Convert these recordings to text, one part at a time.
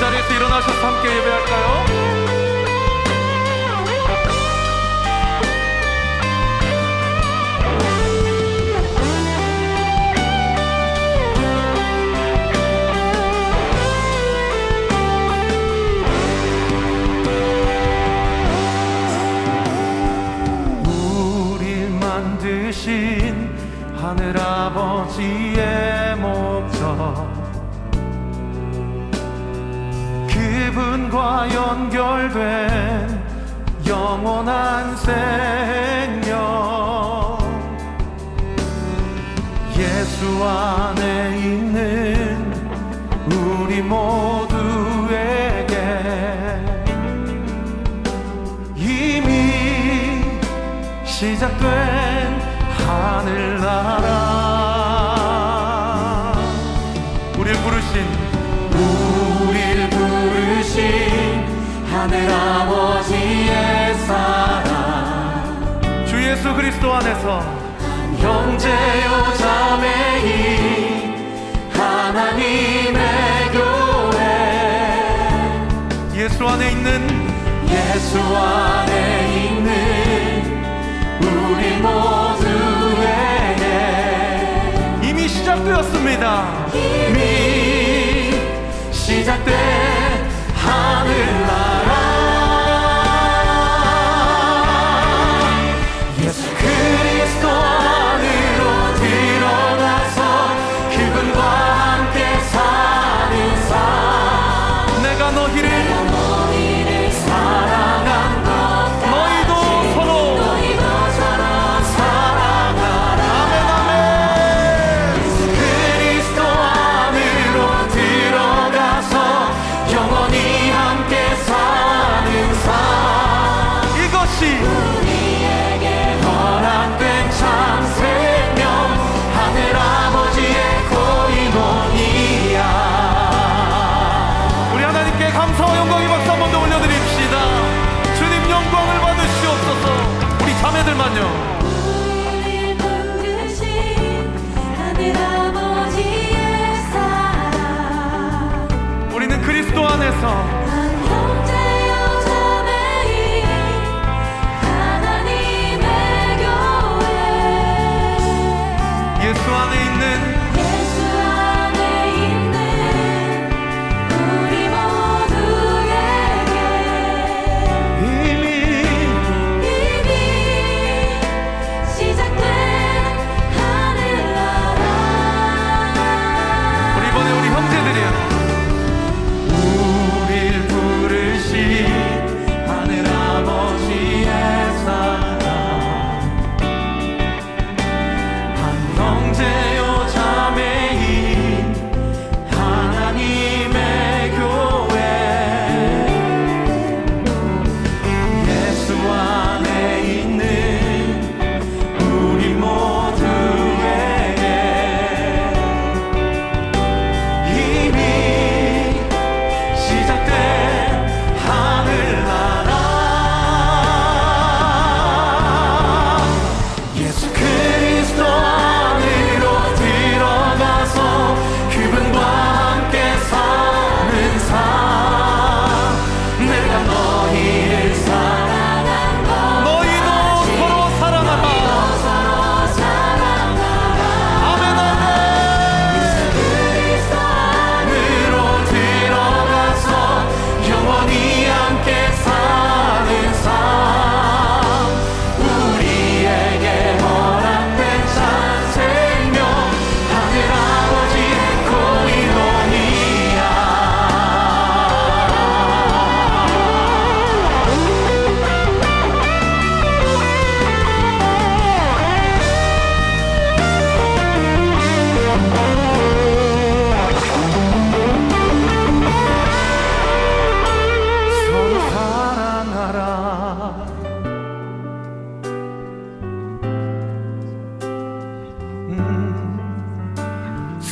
자리에서 일어나셔서 함께 예배할까요? 만드신 하늘 아버지의 목적 그분과 연결된 영원한 생명. 예수 안에 있는 우리 모두에게 이미 시작된 하늘나라 하늘 아버지의 사랑. 주 예수 그리스도 안에서 형제요 자매이 하나님의 교회. 예수 안에 있는 예수 안에 있는 우리 모두에게 이미 시작되었습니다. 이미 시작된 하늘 잠깐만요. 우리는 그리스도 안에서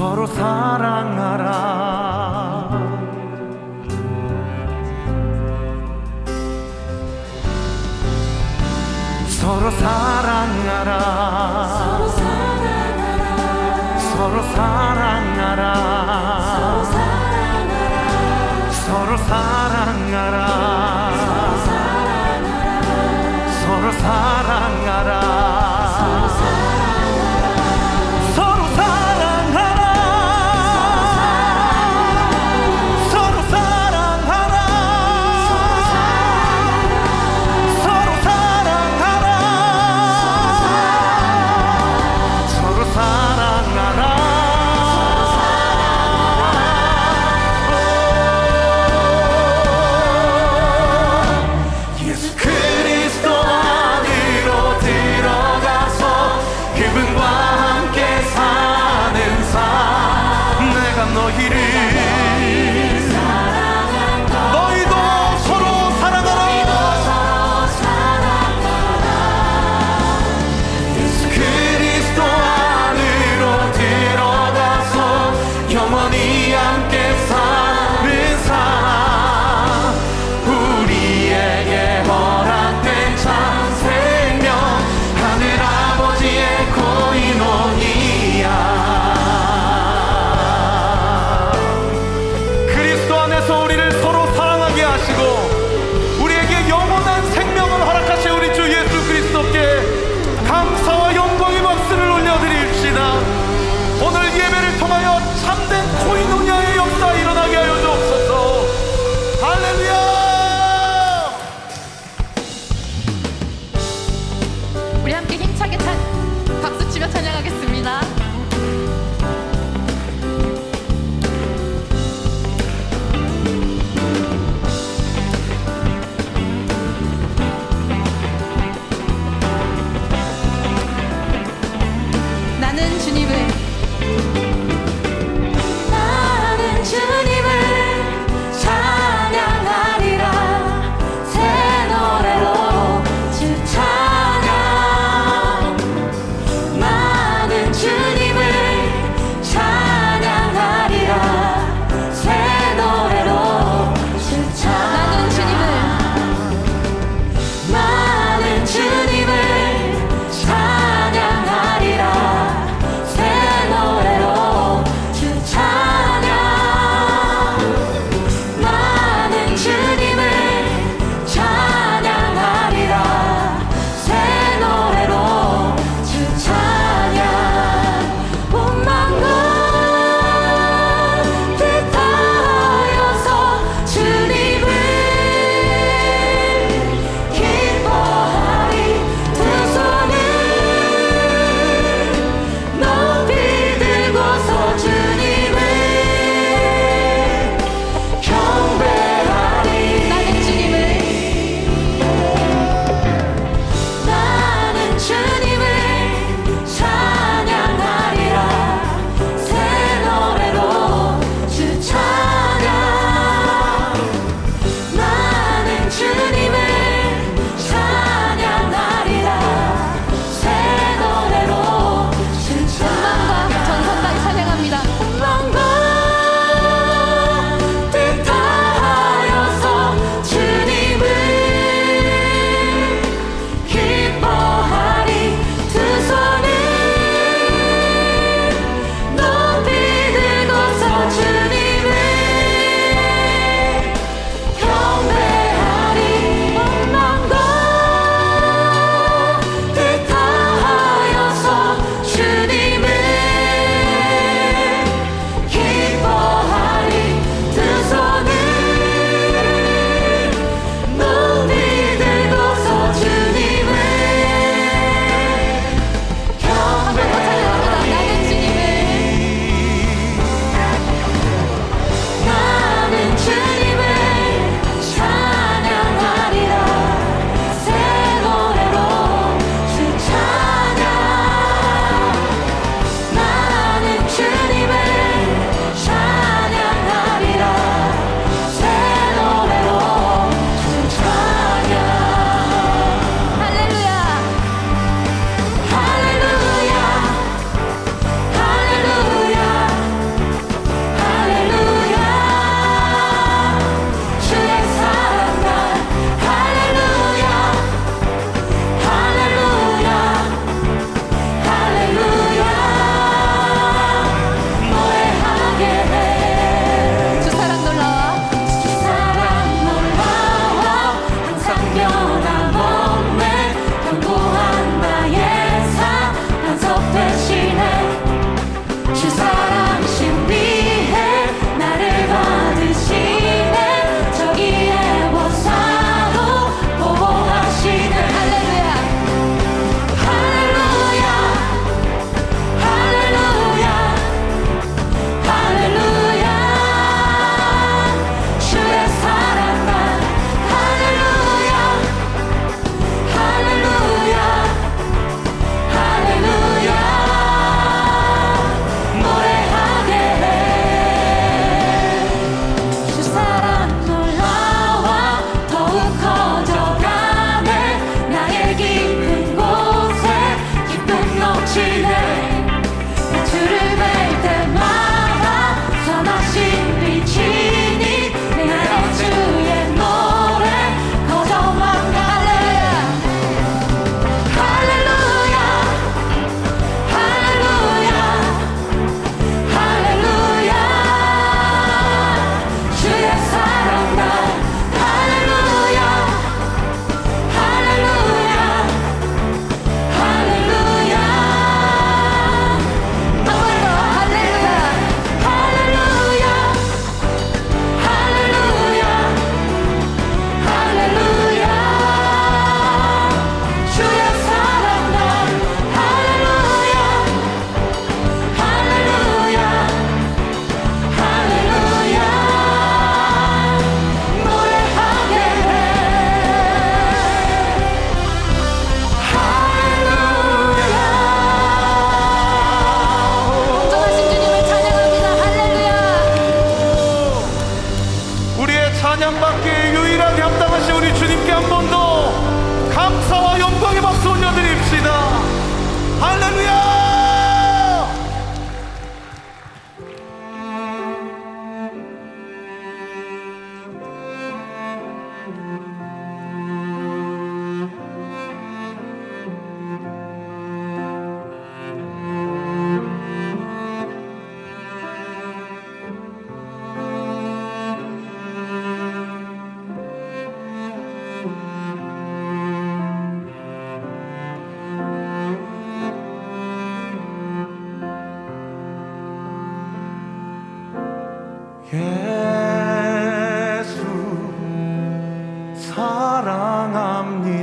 서로 사랑하라. 서로 사랑하라. 서로 사랑하라. 서로 사랑하라. 서로 사랑하라.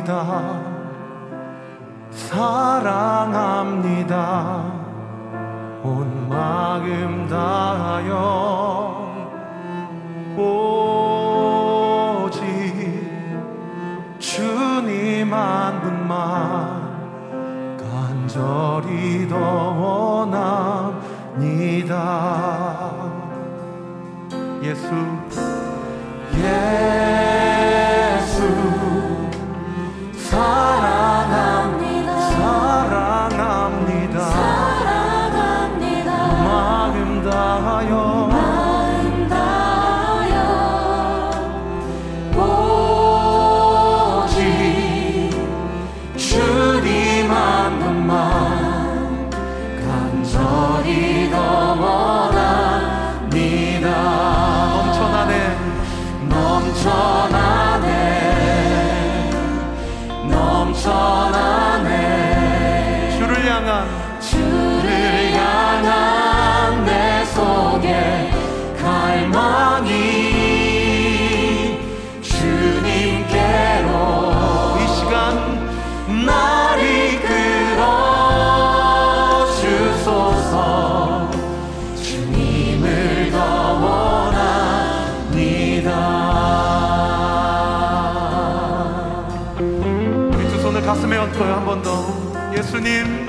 사랑합니다. 사랑합니다. 온 마음 다하여 오직 주님 한 분만 간절히 더 원합니다. 예수, 예. 예수님.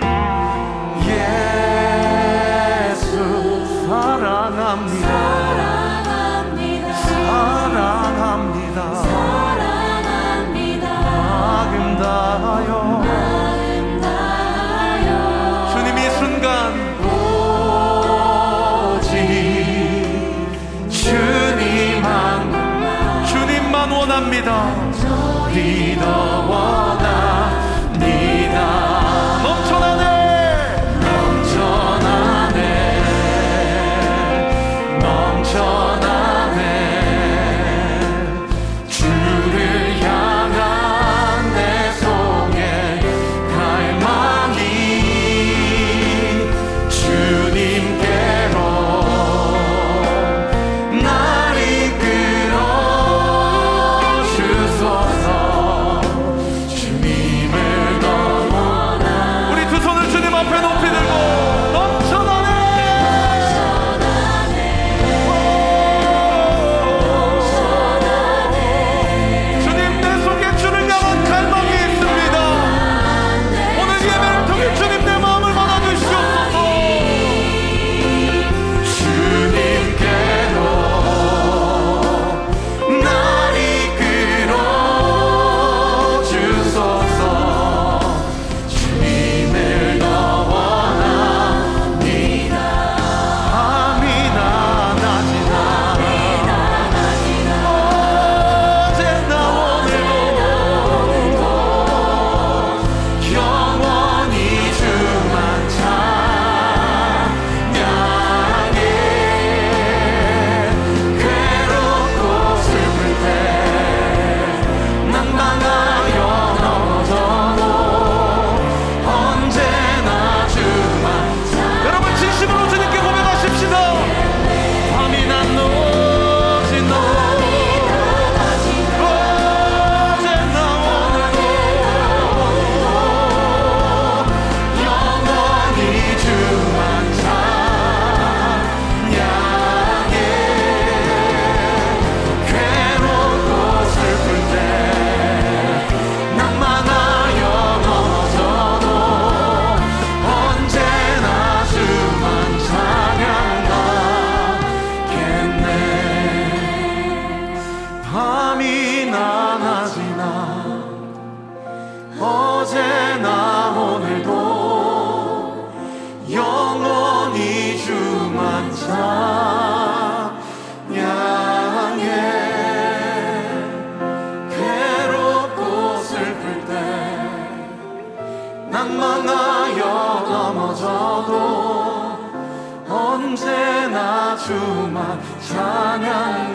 언제나 주만 찬양하겠네.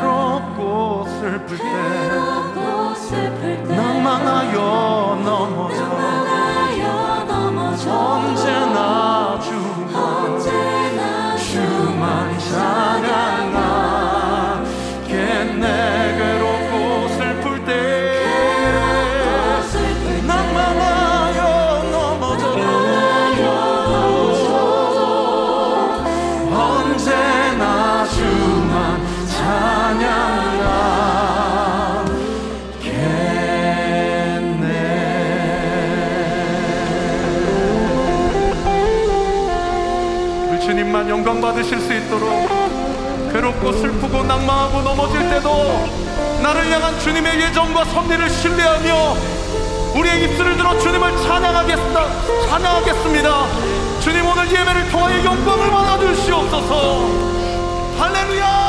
괴롭고 슬플 때 낭만하여 있도록 괴롭고 슬프고 낭망하고 넘어질 때도 나를 향한 주님의 예정과 섭리를 신뢰하며 우리의 입술을 들어 주님을 찬양하겠습니다. 찬양하겠습니다. 주님 오늘 예배를 통하여 영광을 받아 주시옵소서. 할렐루야!